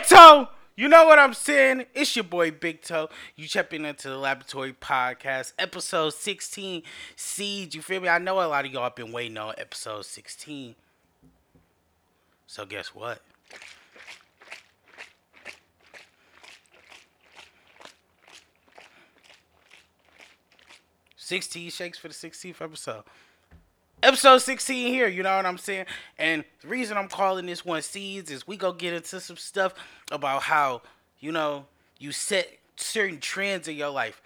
Big Toe. You know what I'm saying? It's your boy Big Toe. You checking into the Laboratory Podcast, episode 16. Seeds, you feel me? I know a lot of y'all have been waiting on episode 16. So guess what? Sixteen shakes for the sixteenth episode episode 16 here, you know what I'm saying? And the reason I'm calling this one Seeds is we go get into some stuff about how, you know, you set certain trends in your life.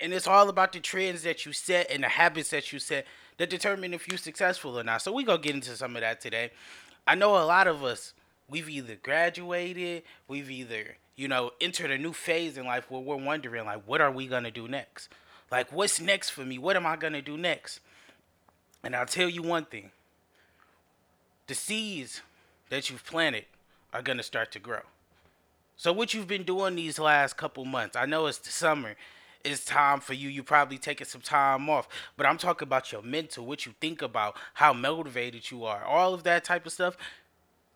And, it's all about the trends that you set and the habits that you set that determine if you're successful or not. So we go get into some of that today. I know a lot of us, we've either graduated, we've either, you know, entered a new phase in life where we're wondering, like, what are we going to do next? Like, what's next for me? What am I going to do next? And I'll tell you one thing the seeds that you've planted are going to start to grow. So, what you've been doing these last couple months, I know it's the summer, it's time for you. You're probably taking some time off, but I'm talking about your mental, what you think about, how motivated you are, all of that type of stuff.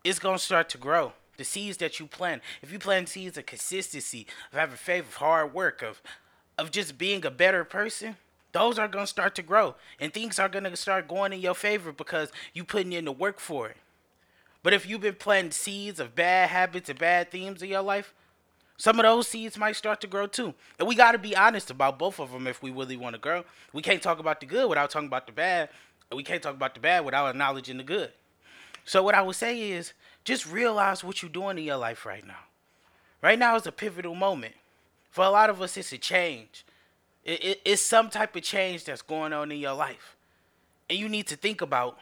It's to start to grow. The seeds that you plant, if you plant seeds of consistency, of having faith, of hard work, of of just being a better person, those are going to start to grow and things are going to start going in your favor because you putting in the work for it. But if you've been planting seeds of bad habits and bad themes in your life, some of those seeds might start to grow too. And we got to be honest about both of them if we really want to grow. We can't talk about the good without talking about the bad. And we can't talk about the bad without acknowledging the good. So what I would say is just realize what you're doing in your life right now. Right now is a pivotal moment. For a lot of us, it's a change. It, it, it's some type of change that's going on in your life. And you need to think about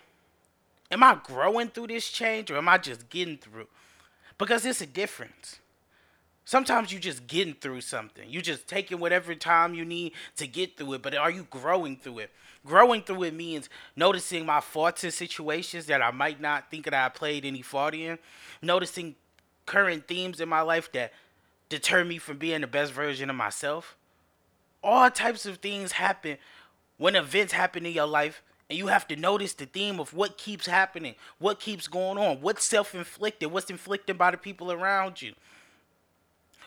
am I growing through this change or am I just getting through? Because it's a difference. Sometimes you're just getting through something. You're just taking whatever time you need to get through it, but are you growing through it? Growing through it means noticing my faults in situations that I might not think that I played any fault in, noticing current themes in my life that deter me from being the best version of myself all types of things happen when events happen in your life and you have to notice the theme of what keeps happening, what keeps going on, what's self-inflicted, what's inflicted by the people around you.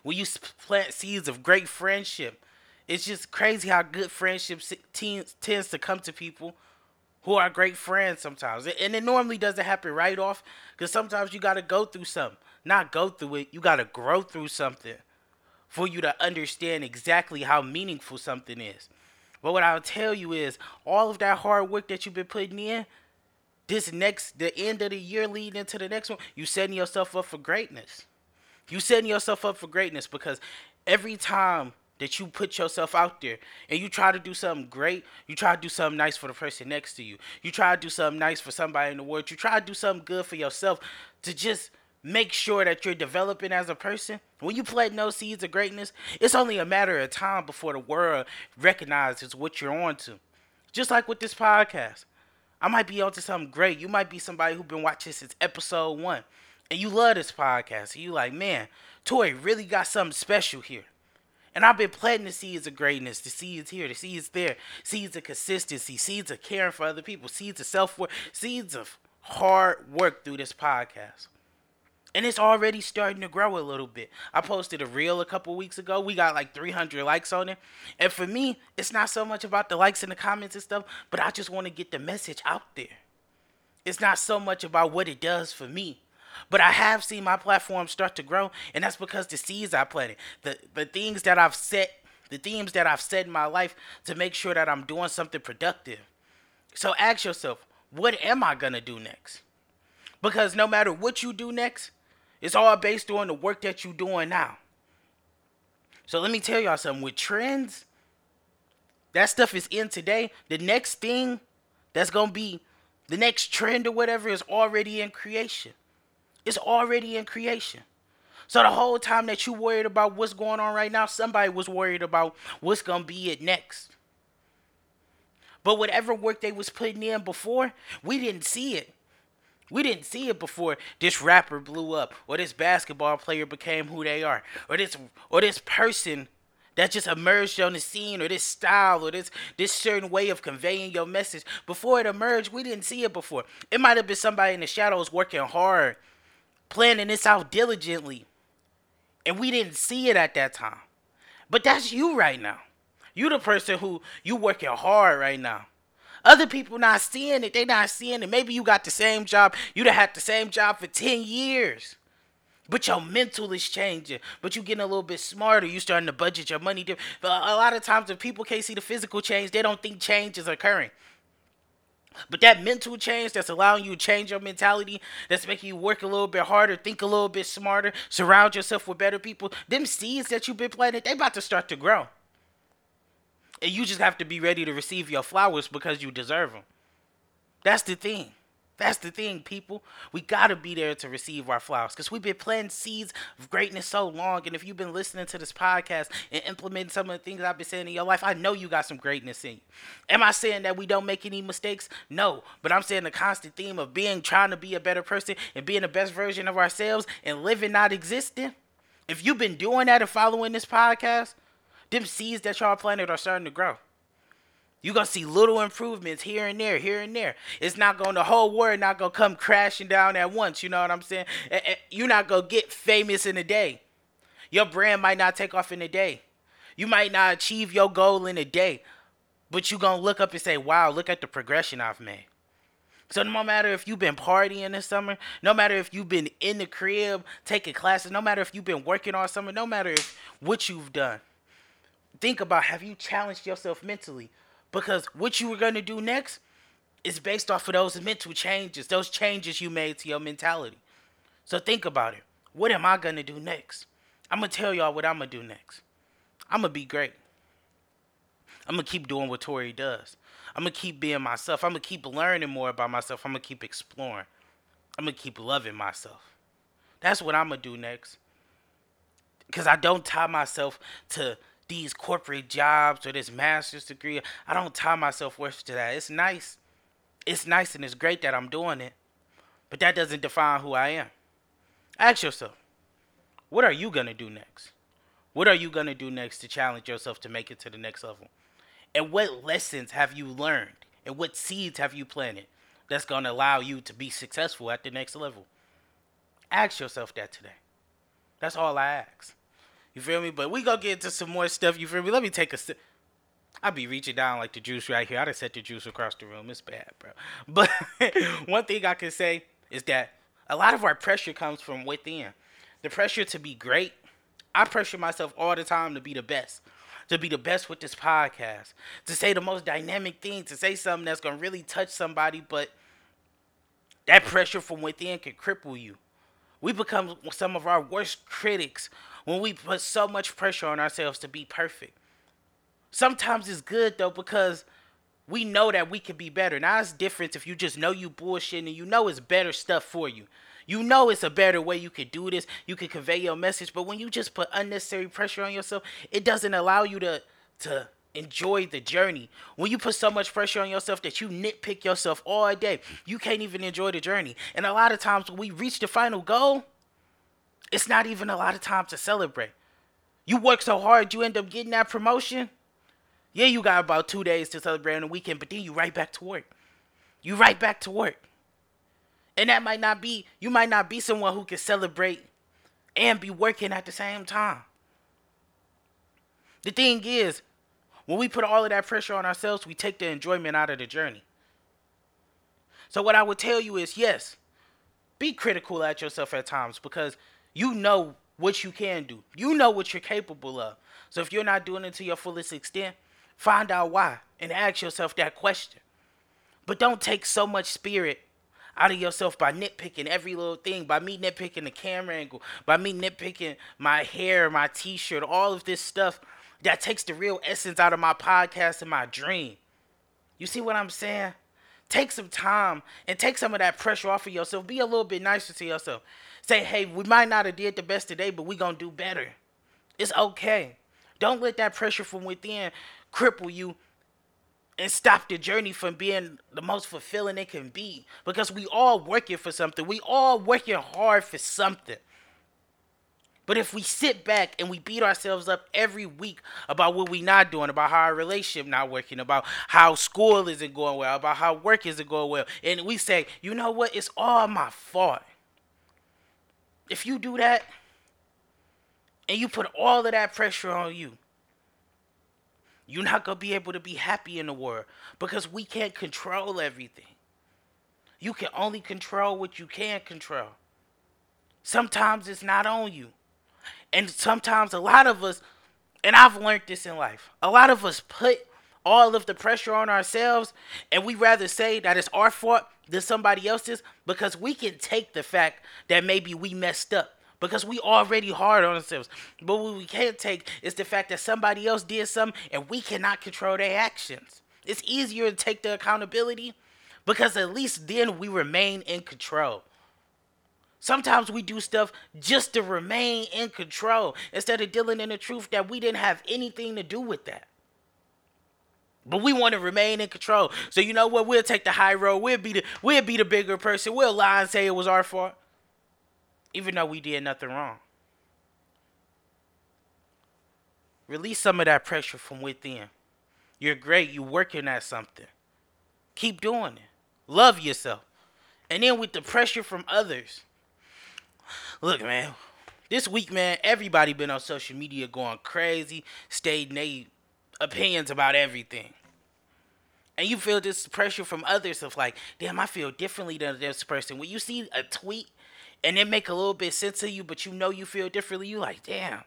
When you plant seeds of great friendship, it's just crazy how good friendship tends to come to people who are great friends sometimes. And it normally doesn't happen right off because sometimes you got to go through something. Not go through it, you got to grow through something for you to understand exactly how meaningful something is. But what I'll tell you is all of that hard work that you've been putting in, this next the end of the year leading into the next one, you setting yourself up for greatness. You setting yourself up for greatness because every time that you put yourself out there and you try to do something great, you try to do something nice for the person next to you. You try to do something nice for somebody in the world. You try to do something good for yourself to just make sure that you're developing as a person, when you plant no seeds of greatness, it's only a matter of time before the world recognizes what you're on to. Just like with this podcast. I might be onto something great. You might be somebody who's been watching since episode one. And you love this podcast. You like, man, Toy really got something special here. And I've been planting the seeds of greatness, the seeds here, the seeds there, seeds of consistency, seeds of caring for other people, seeds of self worth, seeds of hard work through this podcast and it's already starting to grow a little bit. I posted a reel a couple weeks ago. We got like 300 likes on it. And for me, it's not so much about the likes and the comments and stuff, but I just want to get the message out there. It's not so much about what it does for me. But I have seen my platform start to grow, and that's because the seeds I planted, the the things that I've set, the themes that I've set in my life to make sure that I'm doing something productive. So ask yourself, what am I gonna do next? Because no matter what you do next, it's all based on the work that you're doing now. So let me tell y'all something with trends, that stuff is in today. The next thing that's going to be the next trend or whatever is already in creation. It's already in creation. So the whole time that you worried about what's going on right now, somebody was worried about what's going to be it next. But whatever work they was putting in before, we didn't see it. We didn't see it before this rapper blew up, or this basketball player became who they are, or this or this person that just emerged on the scene, or this style, or this this certain way of conveying your message. Before it emerged, we didn't see it before. It might have been somebody in the shadows working hard, planning this out diligently. And we didn't see it at that time. But that's you right now. You the person who you working hard right now. Other people not seeing it. They not seeing it. Maybe you got the same job. You'd have had the same job for 10 years. But your mental is changing. But you getting a little bit smarter. You starting to budget your money. Different. But a lot of times if people can't see the physical change, they don't think change is occurring. But that mental change that's allowing you to change your mentality, that's making you work a little bit harder, think a little bit smarter, surround yourself with better people, them seeds that you've been planting, they about to start to grow. And you just have to be ready to receive your flowers because you deserve them. That's the thing. That's the thing, people. We gotta be there to receive our flowers because we've been planting seeds of greatness so long. And if you've been listening to this podcast and implementing some of the things I've been saying in your life, I know you got some greatness in you. Am I saying that we don't make any mistakes? No, but I'm saying the constant theme of being trying to be a better person and being the best version of ourselves and living, not existing. If you've been doing that and following this podcast, them seeds that y'all planted are starting to grow. You're gonna see little improvements here and there, here and there. It's not going the whole world not gonna come crashing down at once. You know what I'm saying? Eh, eh, you're not gonna get famous in a day. Your brand might not take off in a day. You might not achieve your goal in a day, but you're gonna look up and say, "Wow, look at the progression I've made." So no matter if you've been partying this summer, no matter if you've been in the crib taking classes, no matter if you've been working all summer, no matter if what you've done, think about have you challenged yourself mentally? because what you were going to do next is based off of those mental changes, those changes you made to your mentality. So think about it. What am I going to do next? I'm going to tell y'all what I'm going to do next. I'm going to be great. I'm going to keep doing what Tori does. I'm going to keep being myself. I'm going to keep learning more about myself. I'm going to keep exploring. I'm going to keep loving myself. That's what I'm going to do next. Because I don't tie myself to these corporate jobs or this master's degree. I don't tie myself worth to that. It's nice. It's nice and it's great that I'm doing it. But that doesn't define who I am. Ask yourself, what are you going to do next? What are you going to do next to challenge yourself to make it to the next level? And what lessons have you learned? And what seeds have you planted that's going to allow you to be successful at the next level? Ask yourself that today. That's all I ask. You feel me? But we gonna get into some more stuff. You feel me? Let me take a sip. I be reaching down like the juice right here. I just set the juice across the room. It's bad, bro. But one thing I can say is that a lot of our pressure comes from within. The pressure to be great. I pressure myself all the time to be the best. To be the best with this podcast. To say the most dynamic thing. To say something that's gonna really touch somebody. But that pressure from within can cripple you. We become some of our worst critics when we put so much pressure on ourselves to be perfect. Sometimes it's good though because we know that we can be better. Now it's different if you just know you bullshit and you know it's better stuff for you. You know it's a better way you could do this. You could convey your message, but when you just put unnecessary pressure on yourself, it doesn't allow you to to enjoy the journey. When you put so much pressure on yourself that you nitpick yourself all day, you can't even enjoy the journey. And a lot of times when we reach the final goal, it's not even a lot of time to celebrate. You work so hard, you end up getting that promotion. Yeah, you got about two days to celebrate on the weekend, but then you right back to work. You right back to work. And that might not be, you might not be someone who can celebrate and be working at the same time. The thing is, when we put all of that pressure on ourselves, we take the enjoyment out of the journey. So, what I would tell you is yes, be critical at yourself at times because you know what you can do. You know what you're capable of. So if you're not doing it to your fullest extent, find out why and ask yourself that question. But don't take so much spirit out of yourself by nitpicking every little thing, by me nitpicking the camera angle, by me nitpicking my hair, my t shirt, all of this stuff that takes the real essence out of my podcast and my dream. You see what I'm saying? Take some time and take some of that pressure off of yourself. Be a little bit nicer to yourself. Say, hey, we might not have did the best today, but we gonna do better. It's okay. Don't let that pressure from within cripple you and stop the journey from being the most fulfilling it can be. Because we all working for something. We all working hard for something. But if we sit back and we beat ourselves up every week about what we not doing, about how our relationship not working, about how school isn't going well, about how work isn't going well, and we say, you know what, it's all my fault if you do that, and you put all of that pressure on you, you're not going to be able to be happy in the world because we can't control everything. You can only control what you can control. Sometimes it's not on you. And sometimes a lot of us, and I've learned this in life, a lot of us put all of the pressure on ourselves and we rather say that it's our fault than somebody else's because we can take the fact that maybe we messed up because we already hard on ourselves. But what we can't take is the fact that somebody else did something and we cannot control their actions. It's easier to take the accountability because at least then we remain in control. Sometimes we do stuff just to remain in control instead of dealing in the truth that we didn't have anything to do with that. But we want to remain in control. So you know what? We'll take the high road. We'll be the we'll be the bigger person. We'll lie and say it was our fault even though we did nothing wrong. Release some of that pressure from within. You're great. You're working at something. Keep doing it. Love yourself. And then with the pressure from others. Look, man. This week, man, everybody been on social media going crazy, stating their opinions about everything. And you feel this pressure from others of like, damn, I feel differently than this person. When you see a tweet and it make a little bit sense to you, but you know you feel differently, you like, damn,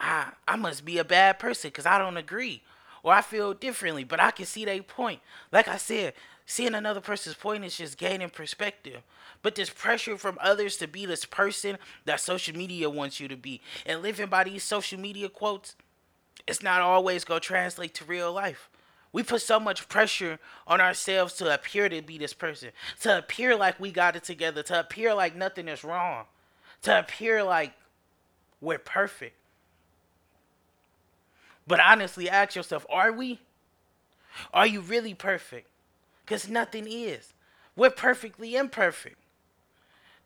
I I must be a bad person because I don't agree. Or I feel differently, but I can see their point. Like I said, seeing another person's point is just gaining perspective. But this pressure from others to be this person that social media wants you to be and living by these social media quotes, it's not always going to translate to real life. We put so much pressure on ourselves to appear to be this person, to appear like we got it together, to appear like nothing is wrong, to appear like we're perfect. But honestly, ask yourself are we? Are you really perfect? Because nothing is. We're perfectly imperfect.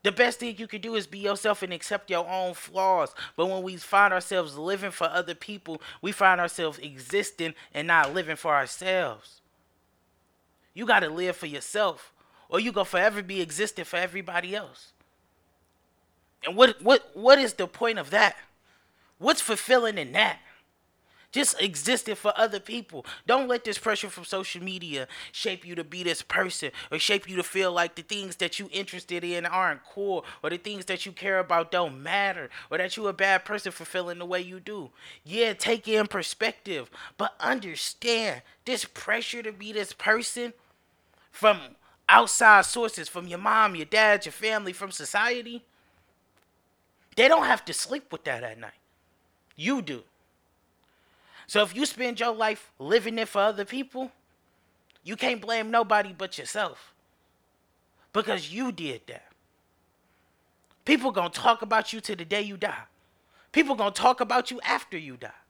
The best thing you can do is be yourself and accept your own flaws. But when we find ourselves living for other people, we find ourselves existing and not living for ourselves. You got to live for yourself, or you going to forever be existing for everybody else. And what what what is the point of that? What's fulfilling in that? Just existing for other people. Don't let this pressure from social media shape you to be this person or shape you to feel like the things that you interested in aren't cool or the things that you care about don't matter or that you're a bad person for feeling the way you do. Yeah, take in perspective, but understand this pressure to be this person from outside sources, from your mom, your dad, your family, from society. They don't have to sleep with that at night. You do. So if you spend your life living it for other people, you can't blame nobody but yourself. Because you did that. People gonna talk about you to the day you die. People gonna talk about you after you die.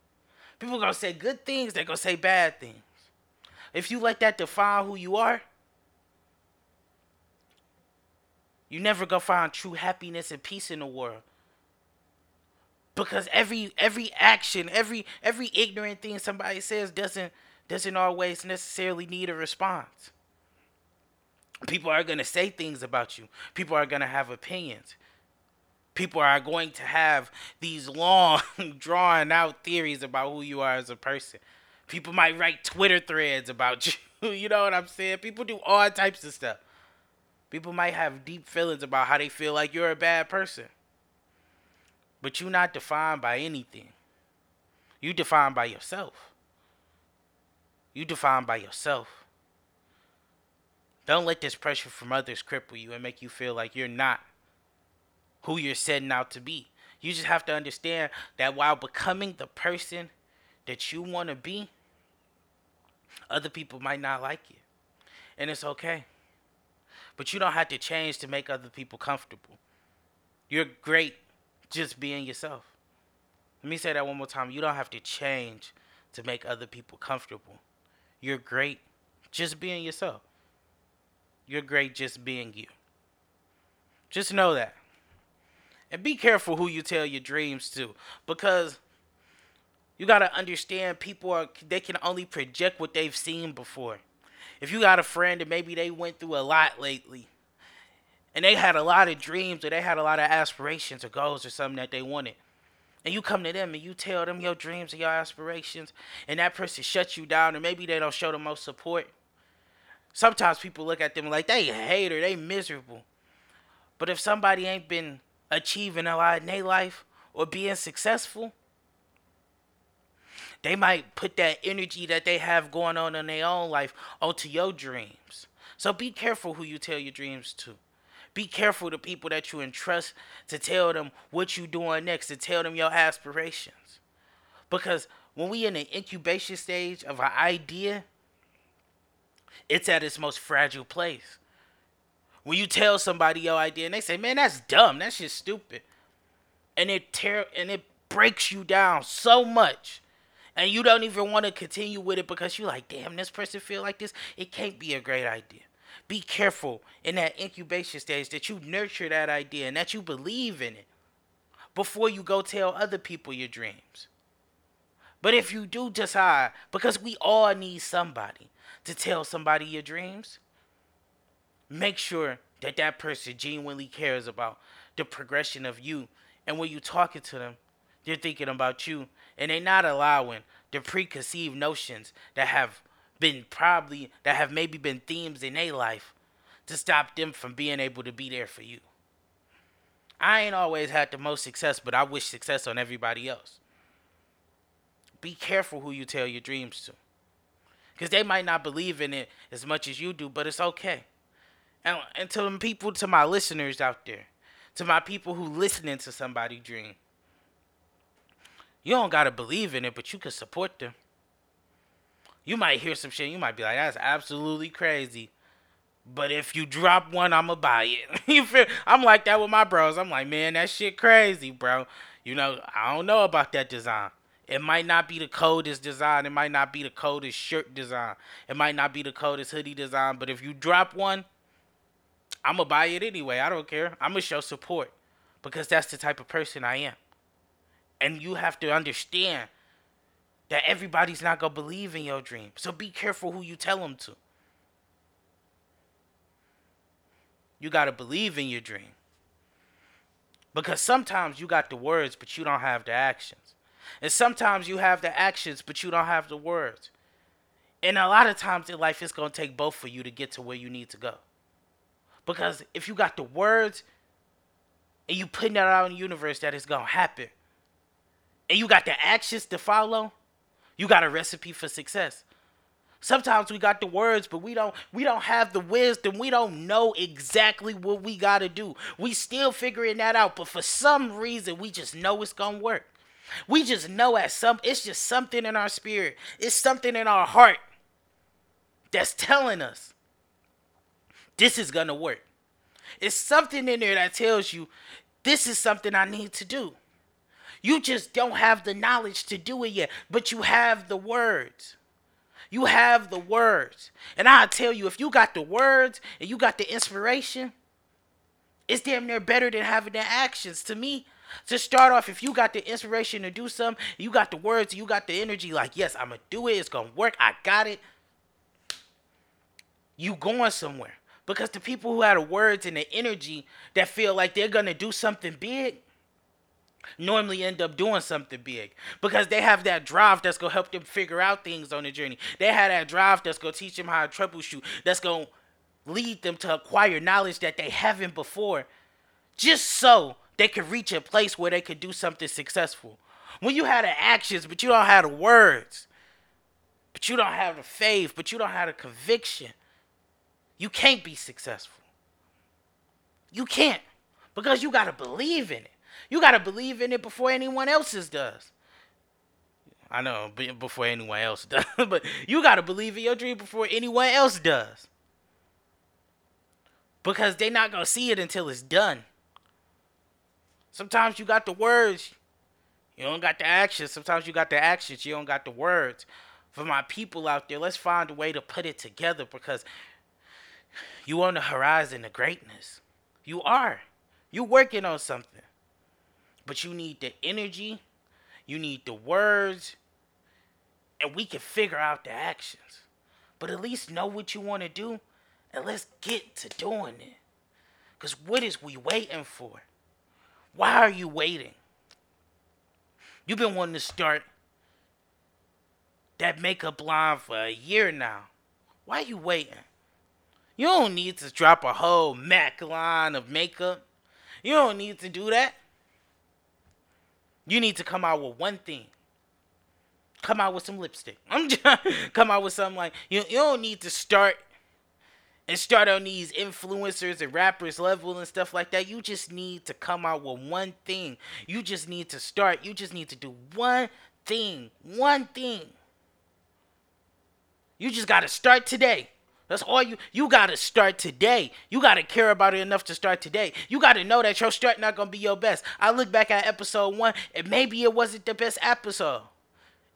People gonna say good things, they're gonna say bad things. If you let that define who you are, you never gonna find true happiness and peace in the world because every every action, every every ignorant thing somebody says doesn't doesn't always necessarily need a response. People are going to say things about you. People are going to have opinions. People are going to have these long, drawn out theories about who you are as a person. People might write Twitter threads about you. you know what I'm saying? People do all types of stuff. People might have deep feelings about how they feel like you're a bad person. But you're not defined by anything. You defined by yourself. You defined by yourself. Don't let this pressure from others cripple you and make you feel like you're not who you're setting out to be. You just have to understand that while becoming the person that you want to be, other people might not like you. And it's okay. But you don't have to change to make other people comfortable. You're great just being yourself. Let me say that one more time. You don't have to change to make other people comfortable. You're great just being yourself. You're great just being you. Just know that. And be careful who you tell your dreams to because you got to understand people are they can only project what they've seen before. If you got a friend and maybe they went through a lot lately and they had a lot of dreams or they had a lot of aspirations or goals or something that they wanted. and you come to them and you tell them your dreams and your aspirations, and that person shuts you down, or maybe they don't show the most support. Sometimes people look at them like they hate or they miserable. But if somebody ain't been achieving a lot in their life or being successful, they might put that energy that they have going on in their own life onto your dreams. So be careful who you tell your dreams to. Be careful the people that you entrust to tell them what you're doing next, to tell them your aspirations. Because when we in the incubation stage of an idea, it's at its most fragile place. When you tell somebody your idea and they say, "Man, that's dumb. That's just stupid," and it tear and it breaks you down so much, and you don't even want to continue with it because you're like, "Damn, this person feel like this. It can't be a great idea." Be careful in that incubation stage that you nurture that idea and that you believe in it before you go tell other people your dreams. But if you do decide, because we all need somebody to tell somebody your dreams, make sure that that person genuinely cares about the progression of you. And when you're talking to them, they're thinking about you and they're not allowing the preconceived notions that have been probably that have maybe been themes in their life to stop them from being able to be there for you. I ain't always had the most success, but I wish success on everybody else. Be careful who you tell your dreams to. Because they might not believe in it as much as you do, but it's okay. And, and to them people, to my listeners out there, to my people who listening to somebody dream, you don't gotta believe in it, but you can support them you might hear some shit. You might be like, that's absolutely crazy. But if you drop one, I'ma buy it. you feel? I'm like that with my bros. I'm like, man, that shit crazy, bro. You know, I don't know about that design. It might not be the coldest design. It might not be the coldest shirt design. It might not be the coldest hoodie design. But if you drop one, I'ma buy it anyway. I don't care. I'ma show support because that's the type of person I am. And you have to understand that everybody's not going to believe in your dream. So be careful who you tell them to. You got to believe in your dream. Because sometimes you got the words, but you don't have the actions. And sometimes you have the actions, but you don't have the words. And a lot of times in life, it's going to take both for you to get to where you need to go. Because if you got the words and you putting that out in the universe that it's going to happen, and you got the actions to follow, you got a recipe for success. Sometimes we got the words, but we don't we don't have the wisdom. We don't know exactly what we got to do. We still figuring that out, but for some reason we just know it's going to work. We just know at some it's just something in our spirit. It's something in our heart that's telling us this is going to work. It's something in there that tells you this is something I need to do. You just don't have the knowledge to do it yet, but you have the words. You have the words. And I tell you, if you got the words and you got the inspiration, it's damn near better than having the actions. To me, to start off, if you got the inspiration to do something, you got the words, you got the energy, like, yes, I'm going to do it, it's going to work, I got it. You going somewhere. Because the people who have the words and the energy that feel like they're going to do something big, normally end up doing something big because they have that drive that's gonna help them figure out things on the journey. They have that drive that's gonna teach them how to troubleshoot. That's gonna lead them to acquire knowledge that they haven't before, just so they can reach a place where they could do something successful. When you have the actions, but you don't have the words, but you don't have the faith, but you don't have the conviction, you can't be successful. You can't because you gotta believe in it. You got to believe in it before anyone else's does. I know, before anyone else does, but you got to believe in your dream before anyone else does. Because they're not going to see it until it's done. Sometimes you got the words, you don't got the actions. Sometimes you got the actions, you don't got the words. For my people out there, let's find a way to put it together because you on the horizon of greatness. You are. You working on something. But you need the energy, you need the words, and we can figure out the actions. But at least know what you want to do, and let's get to doing it. Because what is we waiting for? Why are you waiting? You've been wanting to start that makeup line for a year now. Why are you waiting? You don't need to drop a whole Mac line of makeup. You don't need to do that. You need to come out with one thing. Come out with some lipstick. I'm just come out with something like you. You don't need to start and start on these influencers and rappers level and stuff like that. You just need to come out with one thing. You just need to start. You just need to do one thing. One thing. You just got to start today. That's all you you gotta start today. You gotta care about it enough to start today. You gotta know that your start not gonna be your best. I look back at episode one, and maybe it wasn't the best episode.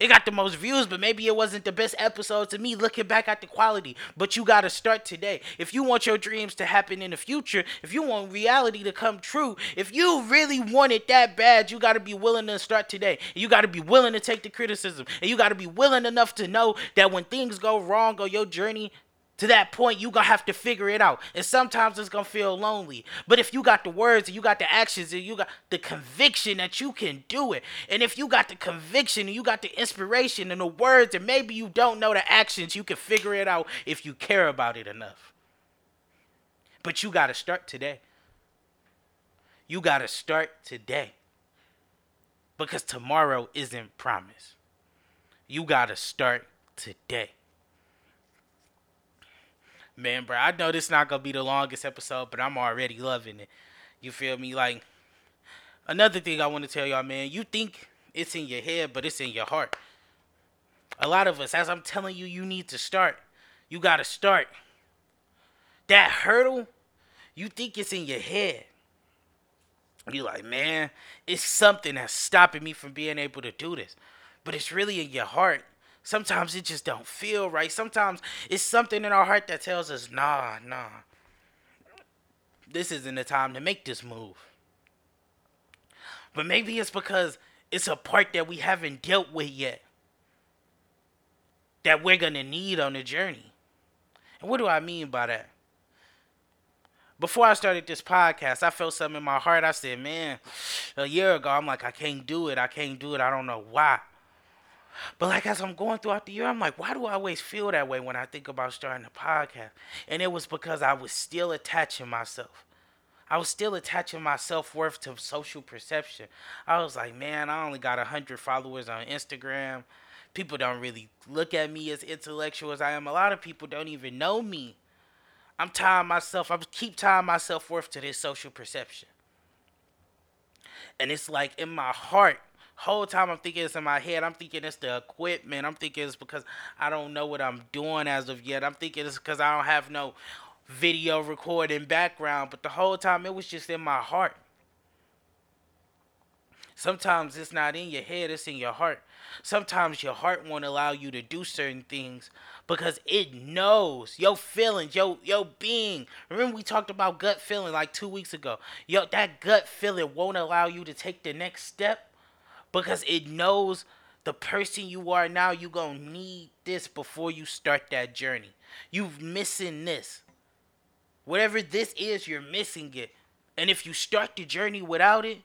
It got the most views, but maybe it wasn't the best episode to me looking back at the quality. But you got to start today. If you want your dreams to happen in the future, if you want reality to come true, if you really want it that bad, you got to be willing to start today. You got to be willing to take the criticism. And you got to be willing enough to know that when things go wrong on your journey, to that point you gonna have to figure it out. And sometimes it's gonna feel lonely. But if you got the words and you got the actions and you got the conviction that you can do it and if you got the conviction and you got the inspiration and the words and maybe you don't know the actions you can figure it out if you care about it enough. But you gotta start today. You gotta start today. Because tomorrow isn't promised. You gotta start today Man, bro, I know this not gonna be the longest episode, but I'm already loving it. You feel me? Like another thing I want to tell y'all, man, you think it's in your head, but it's in your heart. A lot of us, as I'm telling you, you need to start. You gotta start. That hurdle, you think it's in your head. You like, man, it's something that's stopping me from being able to do this. But it's really in your heart. Sometimes it just don't feel right. Sometimes it's something in our heart that tells us, nah, nah. This isn't the time to make this move. But maybe it's because it's a part that we haven't dealt with yet. That we're going to need on the journey. And what do I mean by that? Before I started this podcast, I felt something in my heart. I said, man, a year ago, I'm like, I can't do it. I can't do it. I don't know why. But like as I'm going throughout the year, I'm like, why do I always feel that way when I think about starting a podcast? And it was because I was still attaching myself. I was still attaching my self worth to social perception. I was like, man, I only got hundred followers on Instagram. People don't really look at me as intellectual as I am. A lot of people don't even know me. I'm tying myself. I keep tying my self worth to this social perception. And it's like in my heart, whole time I'm thinking it's in my head. I'm thinking it's the equipment. I'm thinking it's because I don't know what I'm doing as of yet. I'm thinking it's because I don't have no video recording background. But the whole time it was just in my heart. Sometimes it's not in your head, it's in your heart. Sometimes your heart won't allow you to do certain things because it knows your feelings, your your being. Remember we talked about gut feeling like 2 weeks ago. Yo, that gut feeling won't allow you to take the next step because it knows the person you are now you gonna need this before you start that journey. You've missing this. Whatever this is you're missing it. And if you start the journey without it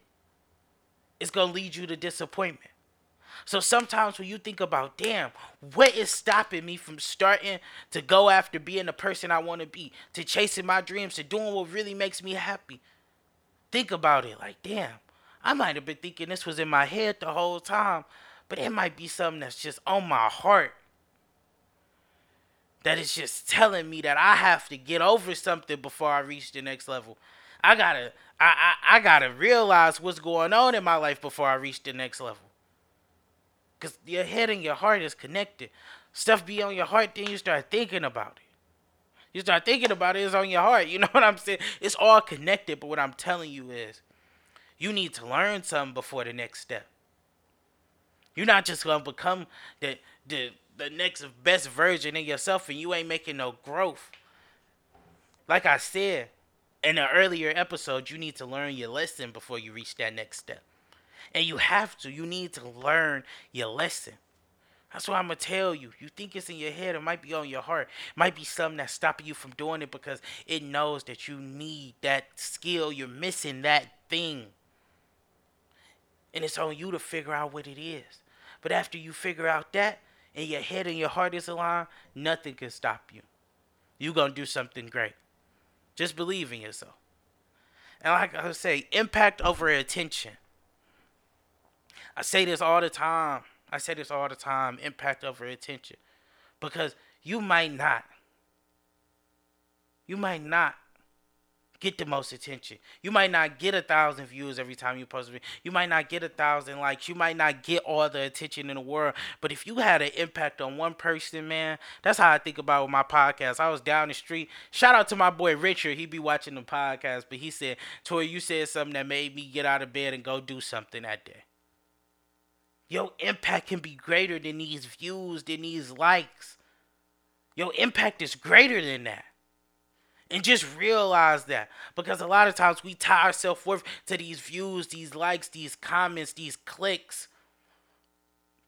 it's gonna lead you to disappointment. So sometimes when you think about damn what is stopping me from starting to go after being the person i want to be to chasing my dreams to doing what really makes me happy? Think about it like damn I might have been thinking this was in my head the whole time, but it might be something that's just on my heart. That is just telling me that I have to get over something before I reach the next level. I gotta I, I, I gotta realize what's going on in my life before I reach the next level. Cause your head and your heart is connected. Stuff be on your heart, then you start thinking about it. You start thinking about it, it's on your heart. You know what I'm saying? It's all connected, but what I'm telling you is you need to learn something before the next step. You're not just gonna become the the the next best version of yourself and you ain't making no growth. Like I said in an earlier episode, you need to learn your lesson before you reach that next step. And you have to. You need to learn your lesson. That's what I'm gonna tell you. You think it's in your head, it might be on your heart. It might be something that's stopping you from doing it because it knows that you need that skill. You're missing that thing. And it's on you to figure out what it is. But after you figure out that, and your head and your heart is aligned, nothing can stop you. You're going to do something great. Just believe in yourself. And like I say, impact over attention. I say this all the time. I say this all the time impact over attention. Because you might not, you might not get the most attention. You might not get a thousand views every time you post. You might not get a thousand likes. You might not get all the attention in the world. But if you had an impact on one person, man, that's how I think about with my podcast. I was down the street. Shout out to my boy Richard. He be watching the podcast, but he said, Tori, you said something that made me get out of bed and go do something that day. Your impact can be greater than these views, than these likes. Your impact is greater than that. And just realize that. Because a lot of times we tie our self worth to these views, these likes, these comments, these clicks.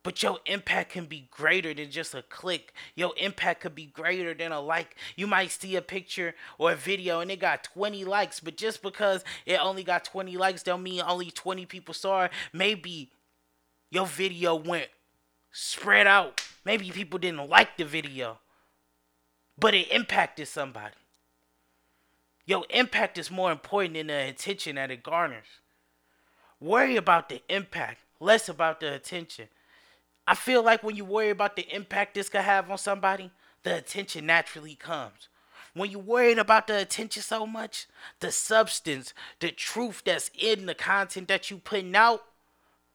But your impact can be greater than just a click. Your impact could be greater than a like. You might see a picture or a video and it got 20 likes, but just because it only got 20 likes don't mean only 20 people saw it. Maybe your video went spread out. Maybe people didn't like the video, but it impacted somebody. Your impact is more important than the attention that it garners. Worry about the impact, less about the attention. I feel like when you worry about the impact this could have on somebody, the attention naturally comes. When you're worried about the attention so much, the substance, the truth that's in the content that you putting out,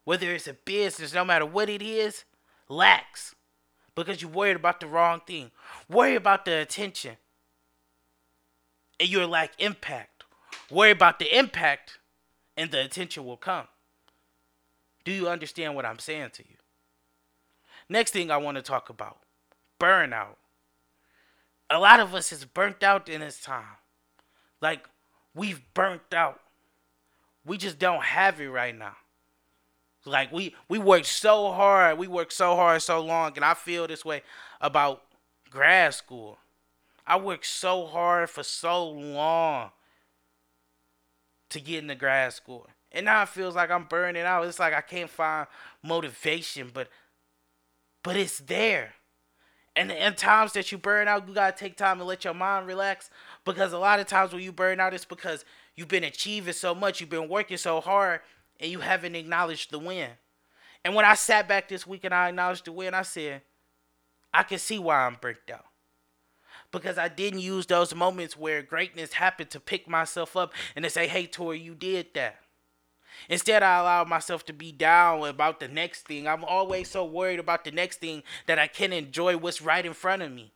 whether it's a business, no matter what it is, lacks. Because you're worried about the wrong thing. Worry about the attention and you lack impact. Worry about the impact, and the attention will come. Do you understand what I'm saying to you? Next thing I want to talk about burnout. A lot of us is burnt out in this time. Like, we've burnt out. We just don't have it right now. Like we we work so hard, we work so hard so long, and I feel this way about grad school. I worked so hard for so long to get into grad school. And now it feels like I'm burning out. It's like I can't find motivation, but but it's there. And in times that you burn out, you gotta take time to let your mind relax. Because a lot of times when you burn out, it's because you've been achieving so much, you've been working so hard, and you haven't acknowledged the win. And when I sat back this week and I acknowledged the win, I said, I can see why I'm burnt out because I didn't use those moments where greatness happened to pick myself up and to say, hey, Tori, you did that. Instead, I allowed myself to be down about the next thing. I'm always so worried about the next thing that I can't enjoy what's right in front of me.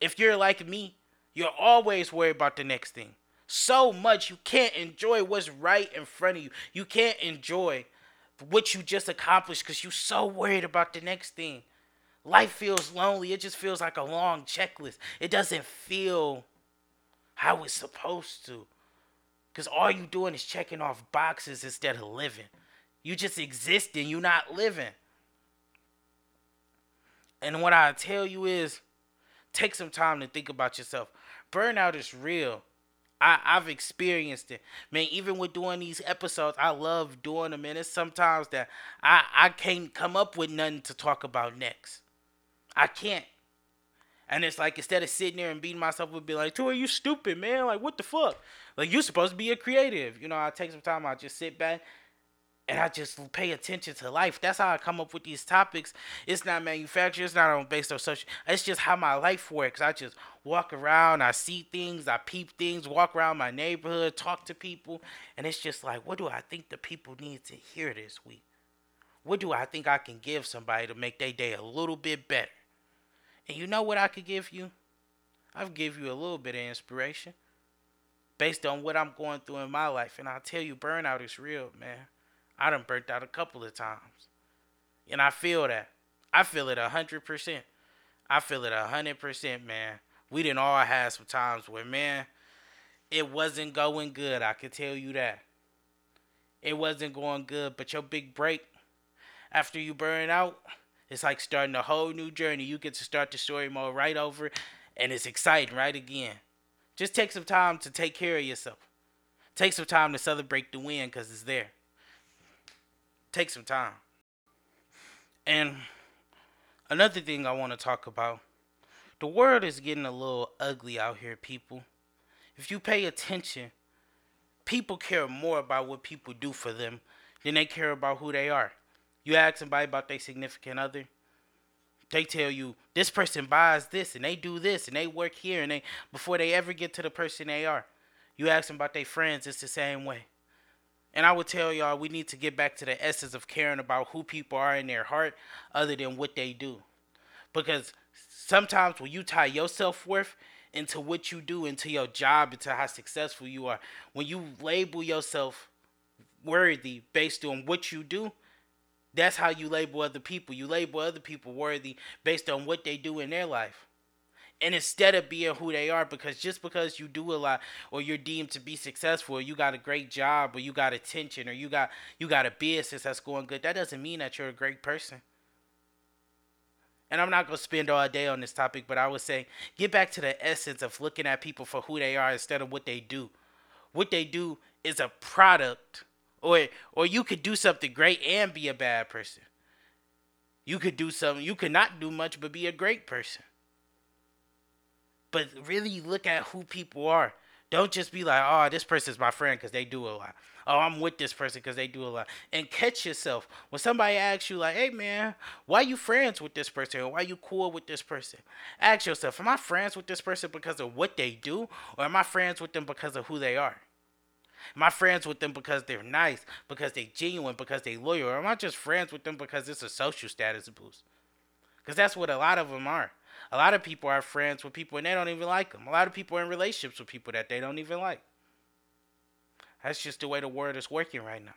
If you're like me, you're always worried about the next thing. So much you can't enjoy what's right in front of you. You can't enjoy what you just accomplished because you're so worried about the next thing life feels lonely. It just feels like a long checklist. It doesn't feel how it's supposed to. Because all you doing is checking off boxes instead of living. You just existing, you not living. And what I tell you is take some time to think about yourself. Burnout is real. I, I've experienced it. Man, even with doing these episodes, I love doing them. And it's sometimes that I, I can't come up with nothing to talk about next. I can't. And it's like instead of sitting there and beating myself up, be like, "Tori, you stupid, man! Like, what the fuck? Like, you're supposed to be a creative." You know, I take some time. I just sit back and I just pay attention to life. That's how I come up with these topics. It's not manufactured. It's not on based on social. It's just how my life works. I just walk around. I see things. I peep things. Walk around my neighborhood. Talk to people. And it's just like, what do I think the people need to hear this week? What do I think I can give somebody to make their day a little bit better? And you know what I could give you? I've give you a little bit of inspiration based on what I'm going through in my life. And I'll tell you, burnout is real, man. I done burnt out a couple of times. And I feel that. I feel it a hundred percent. I feel it a hundred percent, man. We didn't all have some times where, man, it wasn't going good. I can tell you that. It wasn't going good. But your big break after you burn out, it's like starting a whole new journey. You get to start the story mode right over, and it's exciting right again. Just take some time to take care of yourself. Take some time to celebrate the win because it's there. take some time. And another thing I want to talk about the world is getting a little ugly out here, people. If you pay attention, people care more about what people do for them than they care about who they are. You ask somebody about their significant other, they tell you this person buys this and they do this and they work here and they before they ever get to the person they are. You ask them about their friends, it's the same way. And I would tell y'all we need to get back to the essence of caring about who people are in their heart other than what they do. Because sometimes when you tie your self worth into what you do, into your job, into how successful you are, when you label yourself worthy based on what you do, that's how you label other people. You label other people worthy based on what they do in their life. And instead of being who they are, because just because you do a lot or you're deemed to be successful or you got a great job or you got attention or you got you got a business that's going good, that doesn't mean that you're a great person. And I'm not gonna spend all day on this topic, but I would say get back to the essence of looking at people for who they are instead of what they do. What they do is a product or or you could do something great and be a bad person. You could do something you could not do much but be a great person. But really look at who people are. Don't just be like, "Oh, this person's my friend because they do a lot." Oh, I'm with this person because they do a lot. And catch yourself when somebody asks you, like, "Hey, man, why you friends with this person? Or why you cool with this person?" Ask yourself, "Am I friends with this person because of what they do, or am I friends with them because of who they are?" Am I friends with them because they're nice, because they genuine, because they loyal, or am I just friends with them because it's a social status boost? Because that's what a lot of them are. A lot of people are friends with people and they don't even like them. A lot of people are in relationships with people that they don't even like. That's just the way the world is working right now.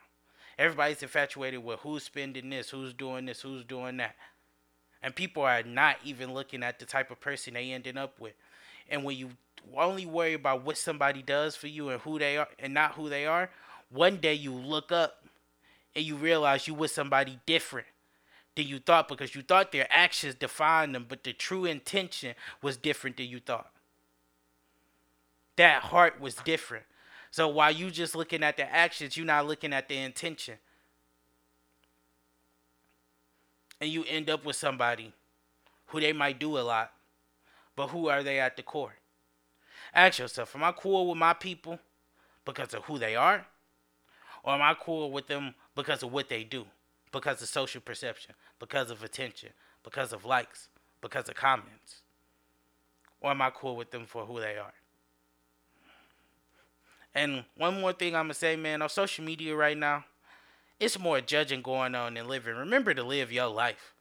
Everybody's infatuated with who's spending this, who's doing this, who's doing that. And people are not even looking at the type of person they ended up with. And when you only worry about what somebody does for you and who they are and not who they are, one day you look up and you realize you with somebody different than you thought because you thought their actions defined them, but the true intention was different than you thought. That heart was different. So while you just looking at the actions, you're not looking at the intention. And you end up with somebody who they might do a lot, but who are they at the core? Ask yourself, am I cool with my people because of who they are? Or am I cool with them because of what they do? Because of social perception, because of attention, because of likes, because of comments? Or am I cool with them for who they are? And one more thing I'm gonna say, man, on social media right now, it's more judging going on than living. Remember to live your life.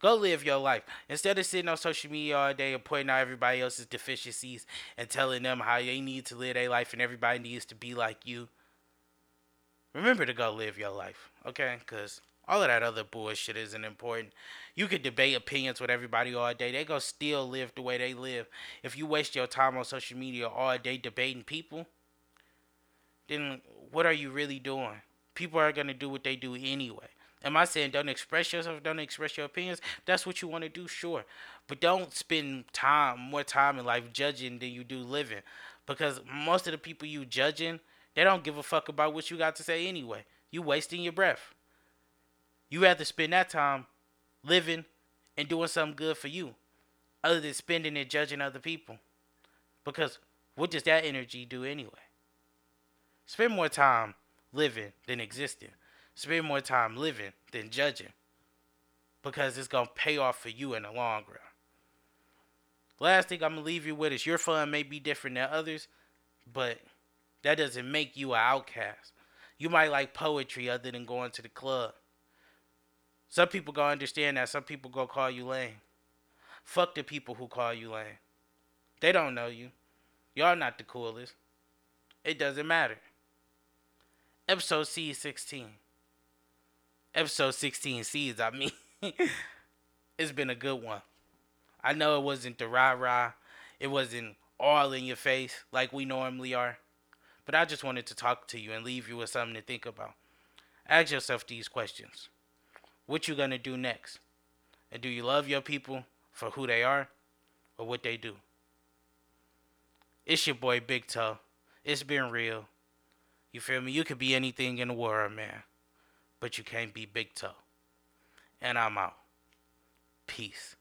Go live your life. Instead of sitting on social media all day and pointing out everybody else's deficiencies and telling them how they need to live their life and everybody needs to be like you. Remember to go live your life, okay? Because all of that other bullshit isn't important. You could debate opinions with everybody all day. They go still live the way they live. If you waste your time on social media all day debating people, then what are you really doing? People are gonna do what they do anyway. Am I saying don't express yourself, don't express your opinions? That's what you want to do, sure. But don't spend time, more time in life judging than you do living. Because most of the people you judging, they don't give a fuck about what you got to say anyway. You wasting your breath. You rather spend that time living and doing something good for you other than spending it judging other people. Because what does that energy do anyway? Spend more time living than existing spend more time living than judging because it's going to pay off for you in the long run. Last thing I'm going to leave you with is your fun may be different than others, but that doesn't make you an outcast. You might like poetry other than going to the club. Some people gonna understand that. Some people gonna call you lame. Fuck the people who call you lame. They don't know you. Y'all not the coolest. It doesn't matter. Episode C16 episode 16 seeds. I mean, it's been a good one. I know it wasn't the rah rah, it wasn't all in your face like we normally are, but I just wanted to talk to you and leave you with something to think about. Ask yourself these questions What you gonna do next? And do you love your people for who they are or what they do? It's your boy Big Toe. It's been real. You feel me? You could be anything in the world, man. But you can't be big toe. And I'm out. Peace.